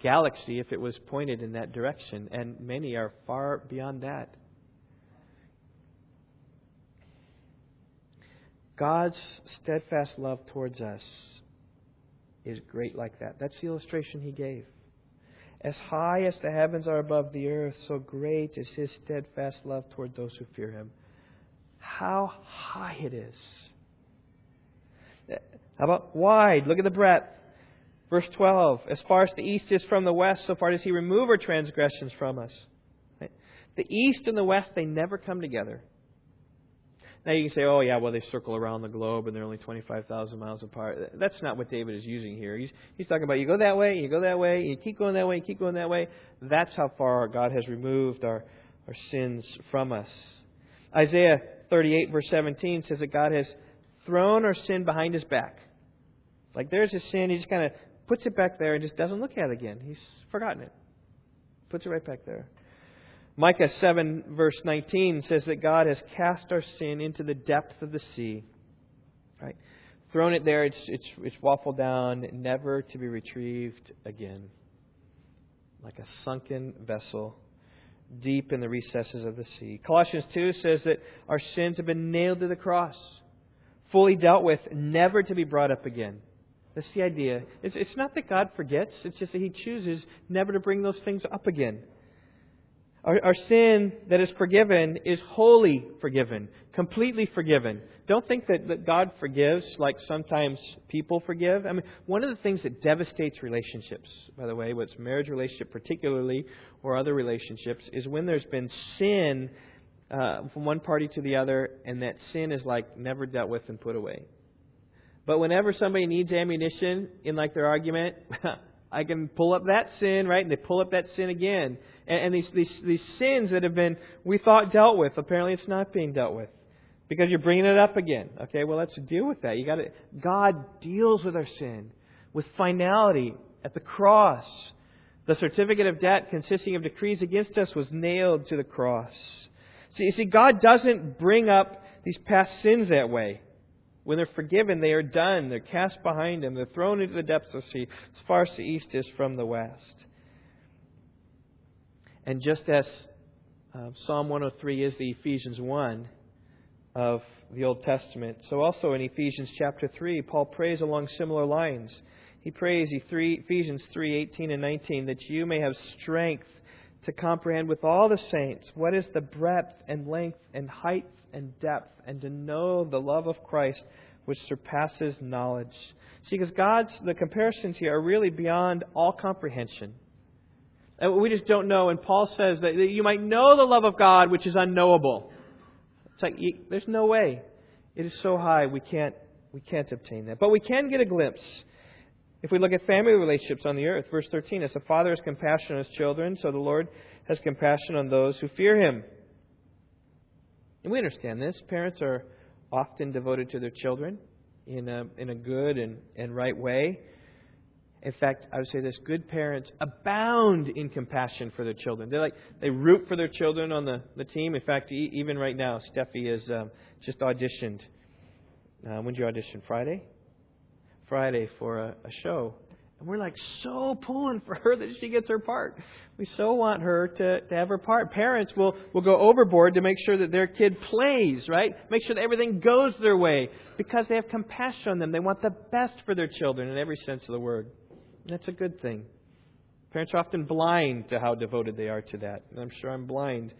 galaxy if it was pointed in that direction, and many are far beyond that. God's steadfast love towards us is great like that. That's the illustration he gave. As high as the heavens are above the earth, so great is his steadfast love toward those who fear him. how high it is. How about wide? Look at the breadth. Verse 12, as far as the east is from the west, so far does he remove our transgressions from us. Right? The east and the west, they never come together. Now you can say, oh, yeah, well, they circle around the globe and they're only 25,000 miles apart. That's not what David is using here. He's, he's talking about you go that way, you go that way, you keep going that way, you keep going that way. That's how far God has removed our, our sins from us. Isaiah 38, verse 17 says that God has thrown our sin behind his back. Like there's a sin, he just kind of puts it back there and just doesn't look at it again. He's forgotten it. Puts it right back there. Micah 7, verse 19 says that God has cast our sin into the depth of the sea. Right? Thrown it there, it's, it's, it's waffled down, never to be retrieved again. Like a sunken vessel deep in the recesses of the sea. Colossians 2 says that our sins have been nailed to the cross, fully dealt with, never to be brought up again. That's the idea. It's, it's not that God forgets, it's just that He chooses never to bring those things up again. Our, our sin that is forgiven is wholly forgiven, completely forgiven. Don't think that, that God forgives like sometimes people forgive. I mean, one of the things that devastates relationships, by the way, what's marriage relationship particularly, or other relationships, is when there's been sin uh, from one party to the other, and that sin is like never dealt with and put away. But whenever somebody needs ammunition in like their argument, (laughs) I can pull up that sin, right? And they pull up that sin again. And, and these, these, these sins that have been, we thought dealt with, apparently it's not being dealt with. Because you're bringing it up again. Okay, well, let's deal with that. You got to, God deals with our sin with finality at the cross. The certificate of debt consisting of decrees against us was nailed to the cross. See, you see, God doesn't bring up these past sins that way. When they're forgiven, they are done. They're cast behind them. They're thrown into the depths of the sea, as far as the east is from the west. And just as uh, Psalm 103 is the Ephesians 1 of the Old Testament, so also in Ephesians chapter 3, Paul prays along similar lines. He prays Ephesians 3 18 and 19 that you may have strength to comprehend with all the saints what is the breadth and length and height and depth, and to know the love of Christ which surpasses knowledge. See, because God's the comparisons here are really beyond all comprehension. And we just don't know. And Paul says that you might know the love of God, which is unknowable. It's like there's no way. It is so high we can't we can't obtain that. But we can get a glimpse. If we look at family relationships on the earth, verse 13, as the Father has compassion on his children, so the Lord has compassion on those who fear him. And we understand this. Parents are often devoted to their children in a, in a good and, and right way. In fact, I would say this good parents abound in compassion for their children. They like they root for their children on the, the team. In fact, e- even right now, Steffi is um, just auditioned. Uh, when did you audition? Friday? Friday for a, a show. And we're like so pulling for her that she gets her part. We so want her to, to have her part. Parents will, will go overboard to make sure that their kid plays, right? Make sure that everything goes their way because they have compassion on them. They want the best for their children in every sense of the word. That's a good thing. Parents are often blind to how devoted they are to that. And I'm sure I'm blind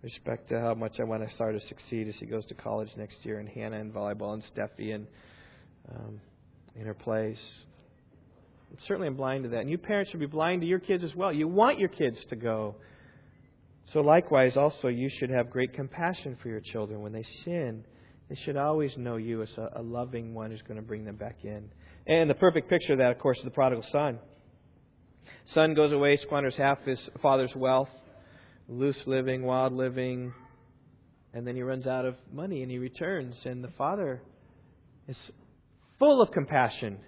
with respect to how much I want to start to succeed as he goes to college next year, and Hannah in volleyball, and Steffi in, um, in her plays. Certainly, I'm blind to that. And you parents should be blind to your kids as well. You want your kids to go. So, likewise, also, you should have great compassion for your children. When they sin, they should always know you as a, a loving one who's going to bring them back in. And the perfect picture of that, of course, is the prodigal son. Son goes away, squanders half his father's wealth, loose living, wild living, and then he runs out of money and he returns. And the father is full of compassion.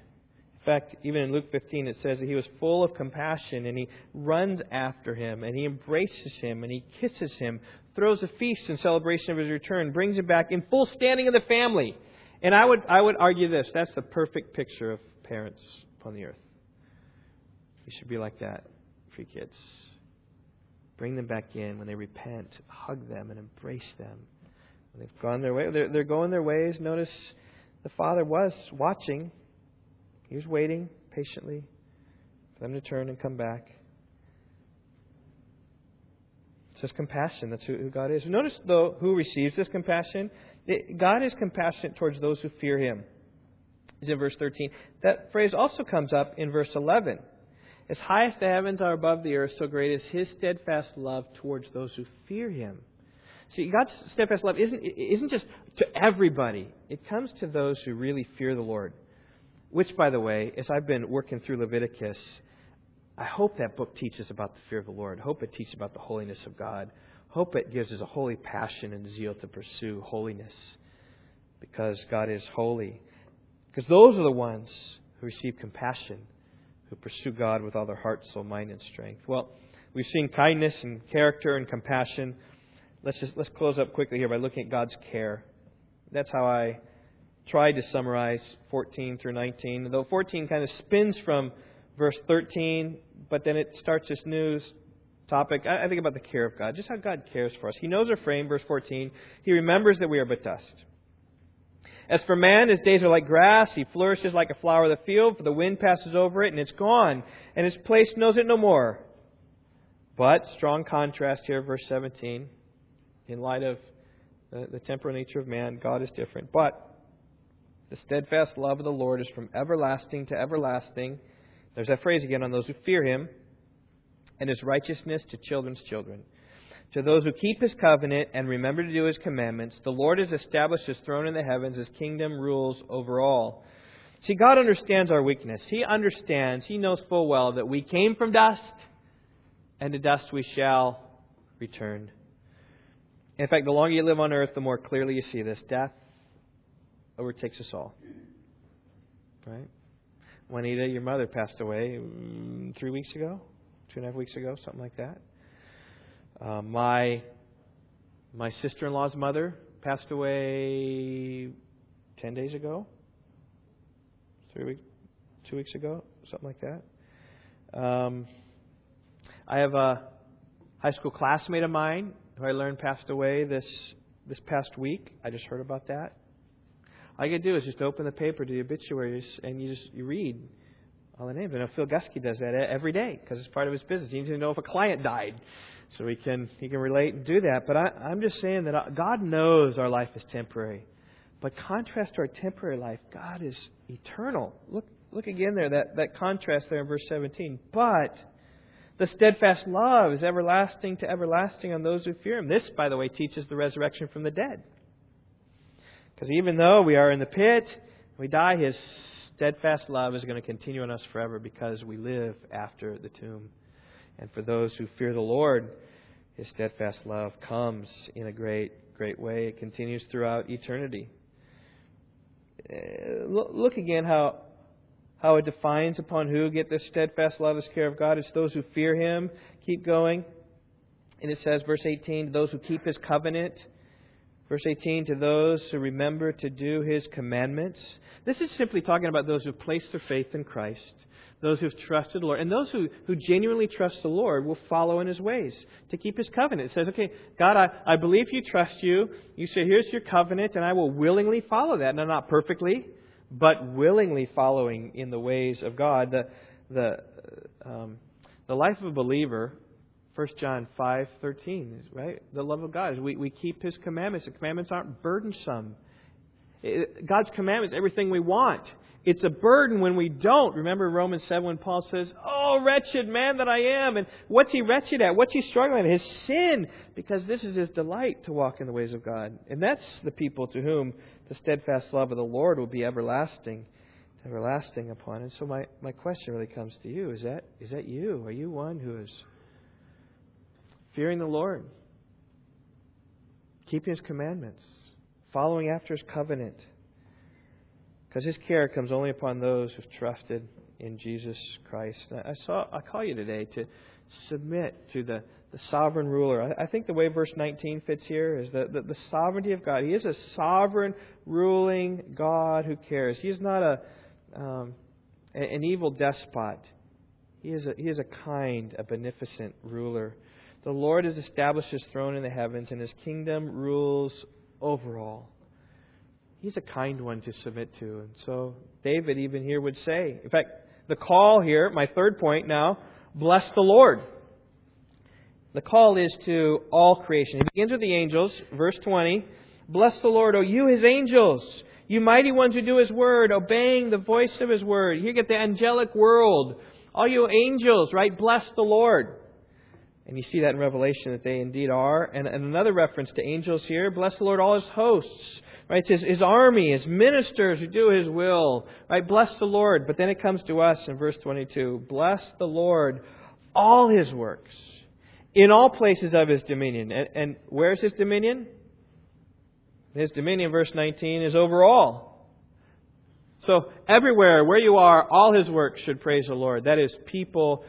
Fact, even in Luke 15, it says that he was full of compassion and he runs after him and he embraces him and he kisses him, throws a feast in celebration of his return, brings him back in full standing in the family. And I would, I would argue this that's the perfect picture of parents upon the earth. You should be like that for your kids. Bring them back in when they repent, hug them and embrace them. When they've gone their way, they're, they're going their ways. Notice the Father was watching, He was waiting patiently for them to turn and come back. It says compassion. That's who God is. Notice, though, who receives this compassion. God is compassionate towards those who fear him. Is in verse 13. That phrase also comes up in verse 11. As high as the heavens are above the earth, so great is his steadfast love towards those who fear him. See, God's steadfast love isn't, isn't just to everybody, it comes to those who really fear the Lord. Which, by the way, as I've been working through Leviticus, I hope that book teaches about the fear of the Lord. Hope it teaches about the holiness of God. Hope it gives us a holy passion and zeal to pursue holiness because God is holy. Because those are the ones who receive compassion, who pursue God with all their heart, soul, mind, and strength. Well, we've seen kindness and character and compassion. Let's just let's close up quickly here by looking at God's care. That's how I tried to summarize 14 through 19. Though 14 kind of spins from verse 13, but then it starts this new topic. I think about the care of God, just how God cares for us. He knows our frame, verse 14. He remembers that we are but dust. As for man, his days are like grass. He flourishes like a flower of the field, for the wind passes over it and it's gone, and his place knows it no more. But, strong contrast here, verse 17 in light of the, the temporal nature of man, God is different. But the steadfast love of the Lord is from everlasting to everlasting. There's that phrase again on those who fear him, and his righteousness to children's children. To those who keep his covenant and remember to do his commandments, the Lord has established his throne in the heavens, his kingdom rules over all. See, God understands our weakness. He understands, He knows full well that we came from dust, and to dust we shall return. In fact, the longer you live on earth, the more clearly you see this. Death overtakes us all. Right? Juanita, your mother passed away mm, three weeks ago, two and a half weeks ago, something like that. Uh, my my sister-in-law's mother passed away ten days ago, three weeks, two weeks ago, something like that. Um, I have a high school classmate of mine who I learned passed away this this past week. I just heard about that. All you got to do is just open the paper to the obituaries and you just you read all the names. I know Phil Gusky does that every day because it's part of his business. He needs to know if a client died, so he can he can relate and do that. But I, I'm just saying that uh, God knows our life is temporary. But contrast to our temporary life, God is eternal. Look look again there that that contrast there in verse 17. But the steadfast love is everlasting to everlasting on those who fear him. This, by the way, teaches the resurrection from the dead. Because even though we are in the pit, we die, his steadfast love is going to continue on us forever because we live after the tomb. And for those who fear the Lord, his steadfast love comes in a great, great way. It continues throughout eternity. Uh, look again how how it defines upon who get this steadfast love, this care of God. It's those who fear Him. Keep going. And it says, verse 18, those who keep His covenant. Verse 18, to those who remember to do His commandments. This is simply talking about those who place their faith in Christ, those who've trusted the Lord. And those who, who genuinely trust the Lord will follow in His ways to keep His covenant. It says, okay, God, I, I believe you trust you. You say, here's your covenant, and I will willingly follow that. Not perfectly, but willingly following in the ways of God. The, the, um, the life of a believer, 1 John 5:13 is right? The love of God is we, we keep His commandments. The commandments aren't burdensome. It, God's commandments, everything we want. It's a burden when we don't. Remember Romans 7 when Paul says, Oh, wretched man that I am. And what's he wretched at? What's he struggling at? His sin. Because this is his delight to walk in the ways of God. And that's the people to whom the steadfast love of the Lord will be everlasting, everlasting upon. And so my, my question really comes to you: Is that is that you? Are you one who is fearing the Lord, keeping His commandments, following after His covenant? Because His care comes only upon those who've trusted in Jesus Christ. I saw I call you today to submit to the the sovereign ruler. I think the way verse 19 fits here is that the, the, sovereignty of God. He is a sovereign, ruling God who cares. He is not a um, an evil despot. He is a, he is a kind, a beneficent ruler. The Lord has established His throne in the heavens, and His kingdom rules over all. He's a kind one to submit to. And so David even here would say, in fact, the call here, my third point now, bless the Lord. The call is to all creation. He begins with the angels, verse 20. Bless the Lord, O you his angels, you mighty ones who do his word, obeying the voice of his word. Here you get the angelic world. All you angels, right? Bless the Lord. And you see that in Revelation that they indeed are. And, and another reference to angels here bless the Lord, all his hosts. Right? It's his, his army, his ministers who do his will. Right? Bless the Lord. But then it comes to us in verse 22 Bless the Lord, all his works, in all places of his dominion. And, and where's his dominion? His dominion, verse 19, is over all. So everywhere, where you are, all his works should praise the Lord. That is people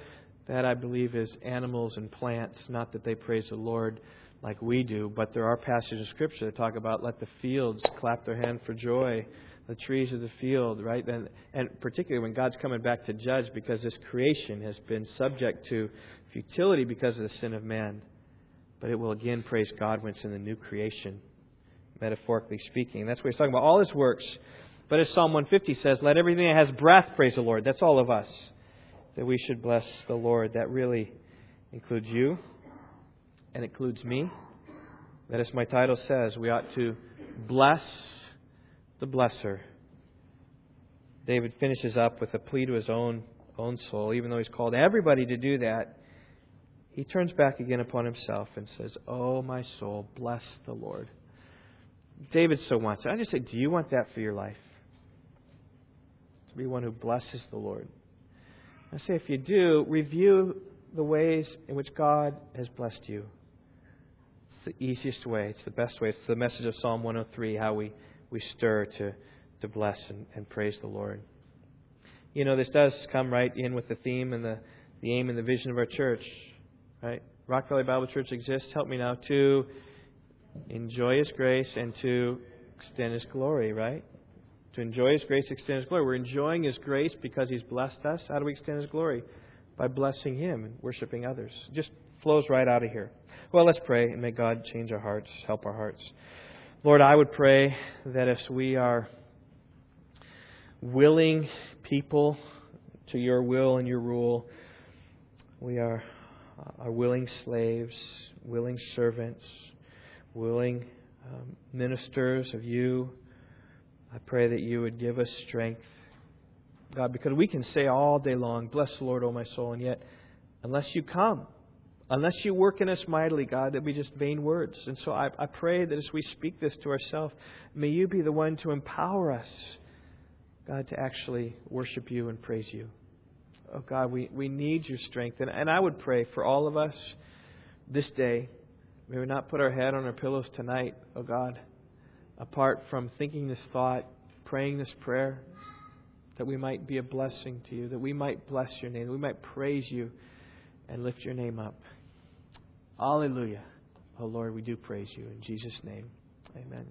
that I believe is animals and plants, not that they praise the Lord like we do, but there are passages of Scripture that talk about let the fields clap their hand for joy, the trees of the field, right? And, and particularly when God's coming back to judge because this creation has been subject to futility because of the sin of man. But it will again praise God when it's in the new creation, metaphorically speaking. That's what he's talking about. All his works. But as Psalm 150 says, let everything that has breath praise the Lord. That's all of us that we should bless the Lord. That really includes you and includes me. That, as my title says, we ought to bless the blesser. David finishes up with a plea to his own own soul, even though he's called everybody to do that. He turns back again upon himself and says, Oh, my soul, bless the Lord. David so wants it. I just say, Do you want that for your life? To be one who blesses the Lord. I say, if you do, review the ways in which God has blessed you. It's the easiest way. It's the best way. It's the message of Psalm 103, how we, we stir to, to bless and, and praise the Lord. You know, this does come right in with the theme and the, the aim and the vision of our church. Right? Rock Valley Bible Church exists, help me now, to enjoy His grace and to extend His glory, right? To enjoy His grace, extend His glory. We're enjoying His grace because He's blessed us. How do we extend His glory? By blessing Him and worshiping others. It just flows right out of here. Well, let's pray and may God change our hearts, help our hearts. Lord, I would pray that as we are willing people to your will and your rule, we are, are willing slaves, willing servants, willing um, ministers of you I pray that you would give us strength. God, because we can say all day long, Bless the Lord, O my soul, and yet, unless you come, unless you work in us mightily, God, that be just vain words. And so I, I pray that as we speak this to ourselves, may you be the one to empower us, God, to actually worship you and praise you. Oh, God, we, we need your strength. And, and I would pray for all of us this day. May we not put our head on our pillows tonight, oh God apart from thinking this thought, praying this prayer, that we might be a blessing to you, that we might bless your name, that we might praise you and lift your name up. Hallelujah. Oh Lord, we do praise you in Jesus' name. Amen.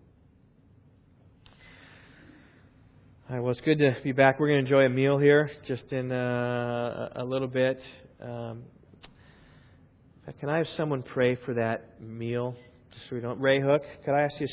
All right, well, it's good to be back. We're going to enjoy a meal here just in uh, a little bit. Um, can I have someone pray for that meal? Just so we don't. Ray Hook, could I ask you